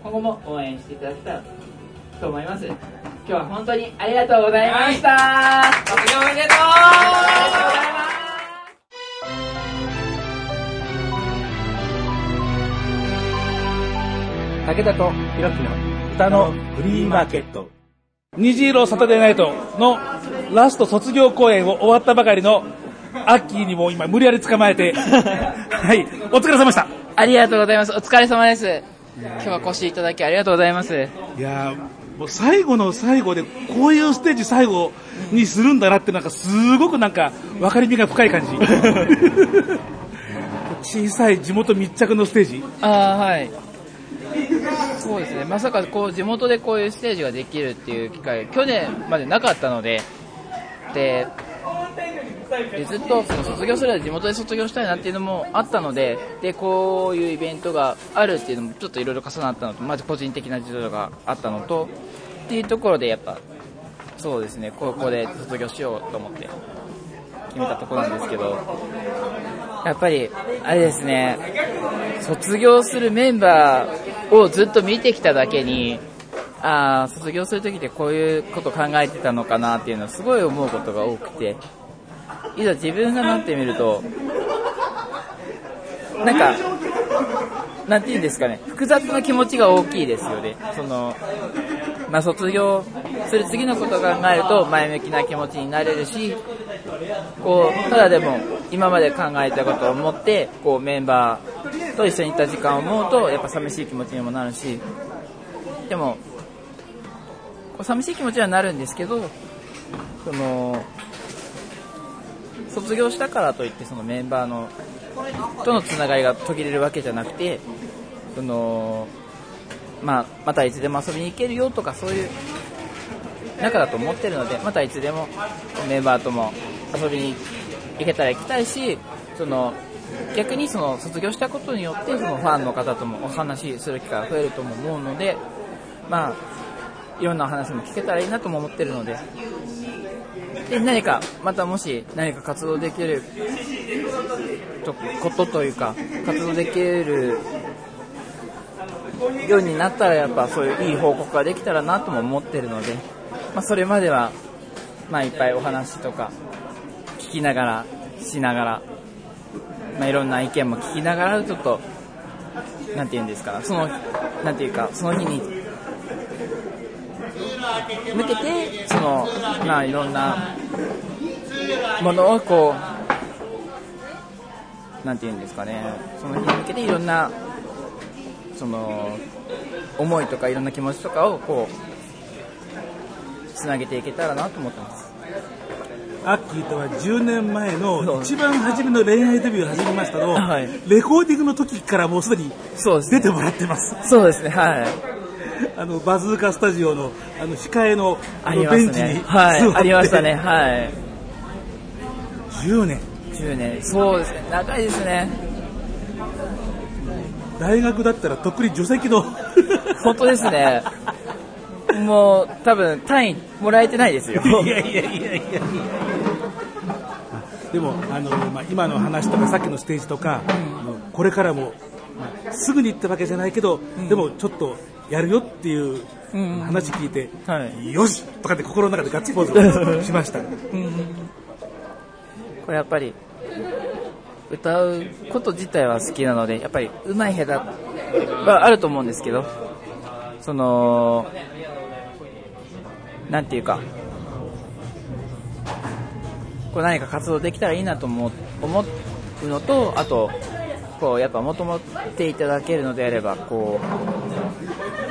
今後も応援していただけたらと思います。今日は本当にありがとうございました、卒業おめでとう。ありがとうございます武田とひろきの歌のフリーマーケット。虹色サタデーナイトのラスト卒業公演を終わったばかりのアッキーにも今無理やり捕まえて、はい、お疲れ様でした。ありがとうございます。お疲れ様です。今日はお越しいただきありがとうございます。いやーもう最後の最後でこういうステージ最後にするんだなってなんかすごくなんか分かりみが深い感じ。小さい地元密着のステージ。ああ、はい。そうですね。まさかこう地元でこういうステージができるっていう機会、去年までなかったので、で、でずっとその卒業するまで地元で卒業したいなっていうのもあったので、で、こういうイベントがあるっていうのもちょっといろいろ重なったのと、まず個人的な事情があったのと、っていうところでやっぱ、そうですね、高校で卒業しようと思って決めたとこなんですけど、やっぱり、あれですね、卒業するメンバーをずっと見てきただけに、ああ、卒業するときってこういうこと考えてたのかなっていうのはすごい思うことが多くて、いざ自分がなってみると、なんか、なんて言うんですかね、複雑な気持ちが大きいですよね。その、まあ、卒業する次のことを考えると前向きな気持ちになれるし、こう、ただでも今まで考えたことを思って、こうメンバーと一緒にいた時間を思うと、やっぱ寂しい気持ちにもなるし、でも、こう寂しい気持ちにはなるんですけど、その、卒業したからといってそのメンバーの、とのつながりが途切れるわけじゃなくて、その、まあ、またいつでも遊びに行けるよとかそういう仲だと思ってるので、またいつでもメンバーとも遊びに行けたら行きたいし、その逆にその卒業したことによってそのファンの方ともお話しする機会が増えるとも思うので、まあ、いろんなお話も聞けたらいいなとも思ってるので、で何か、またもし何か活動できることというか、活動できるようになったらやっぱそういういい報告ができたらなとも思ってるので、まあ、それまでは、まあ、いっぱいお話とか聞きながら、しながら、まあ、いろんな意見も聞きながら、ちょっと、なんて言うんですか、その、なんていうか、その日に向けて、その、まあ、いろんなものをこう、なんて言うんですかね、その日に向けていろんな、その、思いとかいろんな気持ちとかをこう、つなげていけたらなと思ってます。アッキーとは10年前の一番初めの恋愛デビューを始めましたの、はいレコーディングの時からもうすでに出てもらってます。そうですね、はい。あの、バズーカスタジオの、あの、控えの、ああのベンチに。はい、ありましたね、。はい。10年。10年、そうですね、長いですね。大学だったらとっくに助手席の、本当ですね。もう、多分、単位もらえてないですよ。いやいやいやいや。でも、あの、まあ、今の話とかさっきのステージとか、あのこれからも、まあすぐに行ったわけじゃないけど、でもちょっとやるよっていううん。話聞いて、はい。よしとかって心の中でガッツポーズをしました。これやっぱり、歌うこと自体は好きなので、やっぱり上手い下手はあると思うんですけど、その、なんていうか、こう何か活動できたらいいなと思思うのと、あと、こうやっぱ求めていただけるのであれば、こ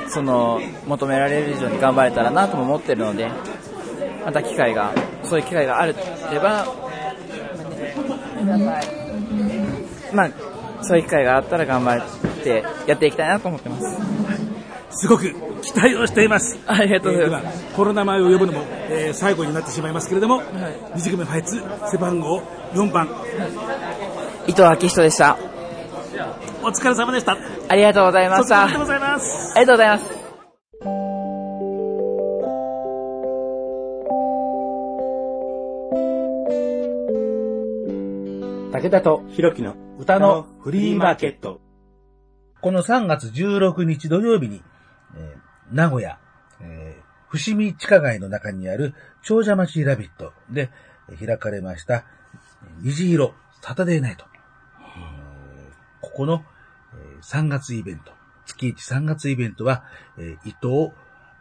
う、その求められる以上に頑張れたらなとも思ってるので、また機会が、そういう機会があれば、まあ、そういう機会があったら頑張ってやっていきたいなと思ってます。すごく期待をしています。ありがとうございますえー今コロナ前を呼ぶのも、えー最後になってしまいますけれども、二次組ファイツ背番号4番、伊藤明人でした。お疲れ様でした。ありがとうございました。あり卒業でございます。がとうございます。武田とひろきの歌のフリーマーケット。この3月16日土曜日に、えー名古屋、えー伏見地下街の中にある長者町ラビットで開かれました、虹色サタデーナイト。ここの、えー3月イベント、月1 3月イベントは、え伊藤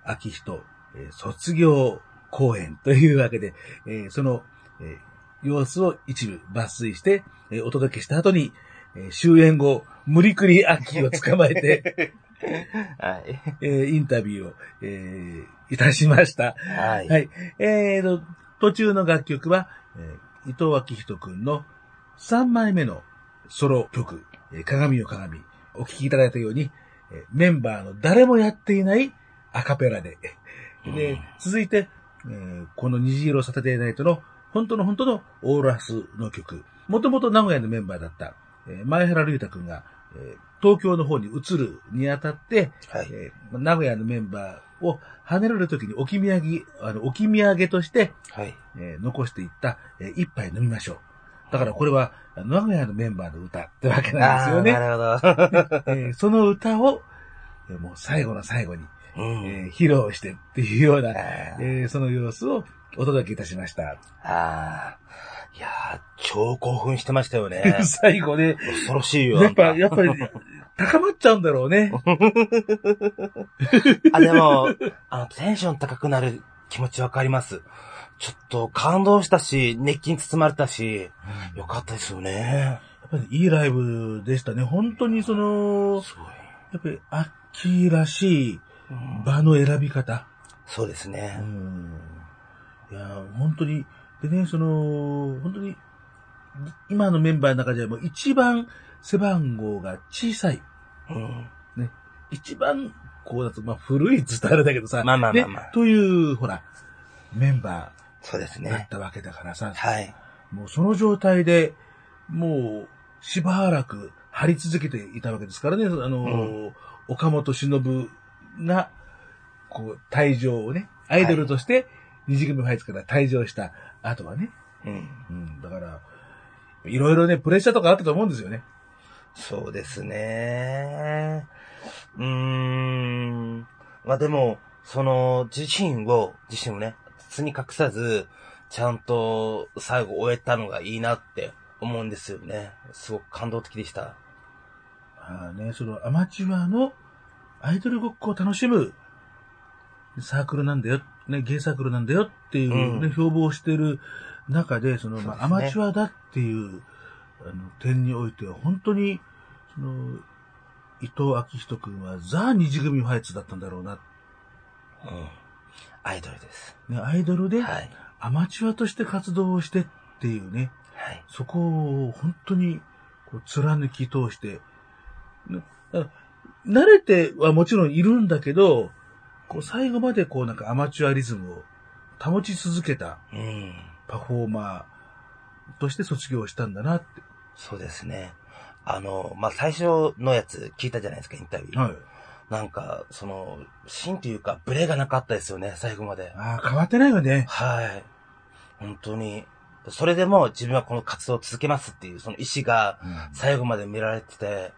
明人、え卒業公演というわけで、えその、え様子を一部抜粋して、えお届けした後に、え終演後、無理くりアッキーを捕まえて、はい。えーインタビューを、えーいたしました。はい。はい。えーと、途中の楽曲は、えー伊藤明人くんの3枚目のソロ曲、えー鏡よ鏡。お聴きいただいたように、えーメンバーの誰もやっていないアカペラで。で、続いて、えーこの虹色サタデーナイトの本当の本当のオーラスの曲。もともと名古屋のメンバーだった、えー前原隆太くんが、えー東京の方に移るにあたって、はい。えー名古屋のメンバーを離れるときに置き土産、あの、置き土産として、はい。えー残していった、えー一杯飲みましょう。だからこれは、名古屋のメンバーの歌ってわけなんですよね。なるほど。えーその歌を、えーもう最後の最後に、うん。えー披露してっていうような、えーその様子をお届けいたしました。ああ。いやー、超興奮してましたよね。最後ね、恐ろしいよ。やっぱ、やっぱり、高まっちゃうんだろうね。あ、でも、あの、テンション高くなる気持ちわかります。ちょっと感動したし、熱気に包まれたし、よかったですよね。やっぱりいいライブでしたね。本当にその、すごい。やっぱり、アッキーらしい場の選び方。そうですうね。ん。いや、本当に、でね、その、本当に、今のメンバーの中でも一番背番号が小さい。うん。ね。一番、こうだと、まあ、古いっつっあれだけどさ。まあまあまあまあね、という、ほら、メンバそうですーだっね。たわけだからさ。はい。もうその状態で、もう、しばらく張り続けていたわけですからね。あの、岡本忍が、こう、退場をね、アイドルとして、二次組ファイツから退場した後はね。うん。うん、だから、いろいろね、プレッシャーとかあったと思うんですよね。そうですね。うーん。まあでも、その、自身を、自身をね、包に隠さず、ちゃんと最後終えたのがいいなって思うんですよね。すごく感動的でした。ああね、そのアマチュアのアイドルごっこを楽しむサークルなんだよ、ね、ゲイサークルなんだよっていうね、うん標榜してる中で、その、まあ、アマチュアだっていう、あの、点においては、本当に、その、伊藤明人くんはザ・二次組ファイツだったんだろうな。うん。アイドルです。ね、アイドルではい。アマチュアとして活動をしてっていうね、はい。そこを本当にこう貫き通して、ね慣れてはもちろんいるんだけど、こう最後までこうなんかアマチュアリズムを保ち続けたうん。パフォーマーとして卒業したんだなって。そうですね。あの、まあ、最初のやつ聞いたじゃないですか、インタビュー。はい。なんか、その、芯というか、ブレがなかったですよね、最後まで。ああ、変わってないよね。はい。本当に。それでも自分はこの活動を続けますっていう、その意志が最後まで見られてて、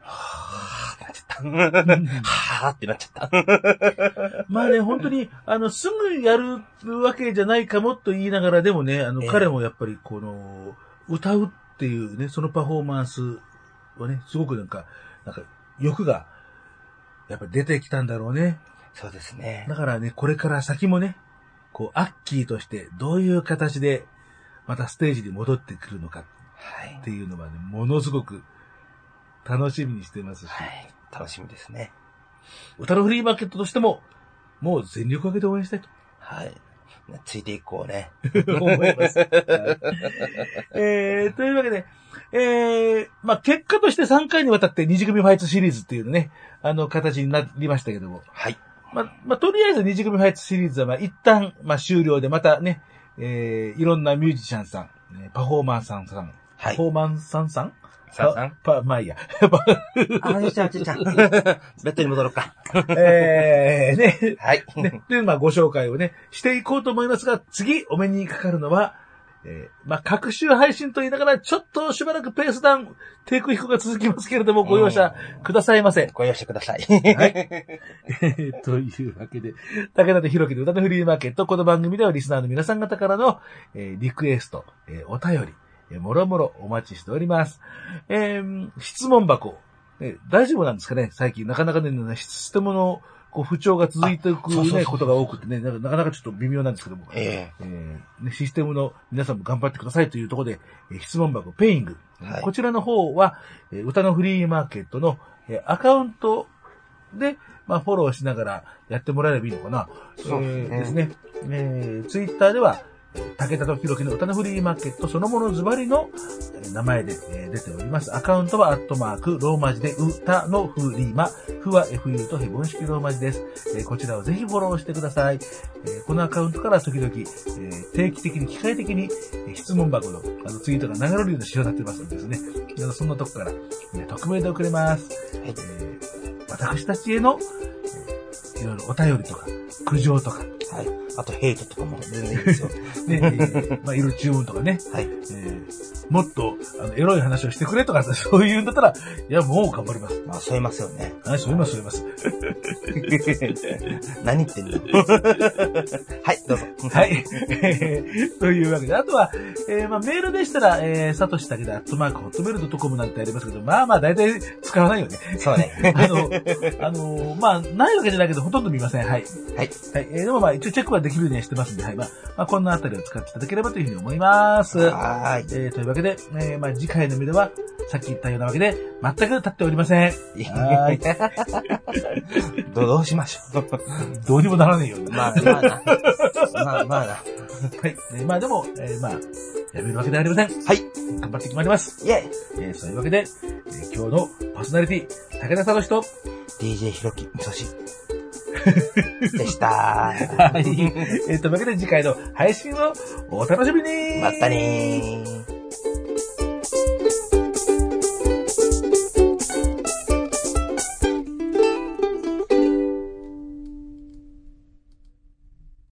はぁーってなっちゃった。は ぁーってなっちゃった。まあね、本当に、あの、すぐやるわけじゃないかもと言いながら、でもね、あの、ええ彼もやっぱりこの、歌うっていうね、そのパフォーマンスはね、すごくなんか、なんか、欲が、やっぱり出てきたんだろうね。そうですねだ。からね、これから先もね、こう、アッキーとしてどういう形で、またステージに戻ってくるのかはいっ。ていうのはね、ものすごく楽しみにしてますし、はい。楽しみですね。歌のフリーマーケットとしても、もう全力を挙げて応援したいとはい。ついていこうね。思います。はいえー、というわけで、えー、まあ、結果として3回にわたって二次組ファイツシリーズっていうね、あの、形になりましたけども、はい。まあ、まあ、とりあえず二次組ファイツシリーズは、まあ、一旦、まあ、終了で、またね、えー、いろんなミュージシャンさん、ねパフォーマンスさんさん、はいパフォーマンスさんさんさんさんパ、パまあいいや。あ、よっちゃん、よっちゃん。ベッドに戻ろうか。えー、ね、はい。ね、という、まあ、ご紹介をね、していこうと思いますが、次、お目にかかるのは、えーまあ、各週配信と言いながら、ちょっとしばらくペースダウン、低空飛行が続きますけれども、ご容赦くださいませ。ご容赦ください。はい。えーというわけで、武田と弘樹の歌のフリーマーケット、この番組ではリスナーの皆さん方からの、えーリクエスト、えーお便り、えーもろもろお待ちしております。えー質問箱、えー大丈夫なんですかね？最近なかなかね、質問のこう不調が続いていくね、あそうそうそうことが多くてね、なかなかなかちょっと微妙なんですけども。ええーね、システムの皆さんも頑張ってくださいというところで、えー質問箱ペイング。はいこちらの方は、えー歌のフリーマーケットの、えーアカウントで、まあ、フォローしながらやってもらえればいいのかな。そうですねえーね。えー、ツイッターでは、えー武田とひろきの歌のフリーマーケットそのものズバリのえー名前で、えー出ております。アカウントはアットマーク、ローマ字で歌のフリーマ、フは FU とヘボン式ローマ字です。えーこちらをぜひフォローしてください。えーこのアカウントから時々、えー定期的に、機械的に、えー質問箱のあのツイートが流れるような仕様になってますのでですね。そんなとこから、えー匿名で送れます。はいえー私たちへの、えーいろいろお便りとか、苦情とか、はい。あと、ヘイトとかも全然いいですよ。ね、えーまあ、いろいろ注文とかね、はい。えーもっと、あの、エロい話をしてくれとか、そういうんだったら、いや、もう頑張ります。まあ、添えますよね。はい、そう言います、そう言います。何言ってんのはい、どうぞ。はい。えーというわけで、あとは、えーまあ、メールでしたら、えー、さとしたけだ、アットマーク、ホットメールドットコムなんてありますけど、まあまあ、大体使わないよね。そうね。あの、あの、まあ、ないわけじゃないけど、ほとんど見ません。はい。はい。はい。えーでもまあ、一応チェックはできるようにはしてますんで、はい。まあ、まあ、こんなあたりを使っていただければというふうに思います。はーい。えーというわけで、えーまあ、次回の目では、さっき言ったようなわけで、全く立っておりません。い。どどうしましょう。どうにもならねえよ。まあ、まあな。まあ、まあな。はい。えーまあでも、えーまあ、やめるわけではありません。はい。頑張って決まります。イェイえーそういうわけで、えー今日のパーソナリティ、武田聡と、!DJ ひろき、みそし。でした。はい。えっ、というわけで次回の配信をお楽しみにまたねー。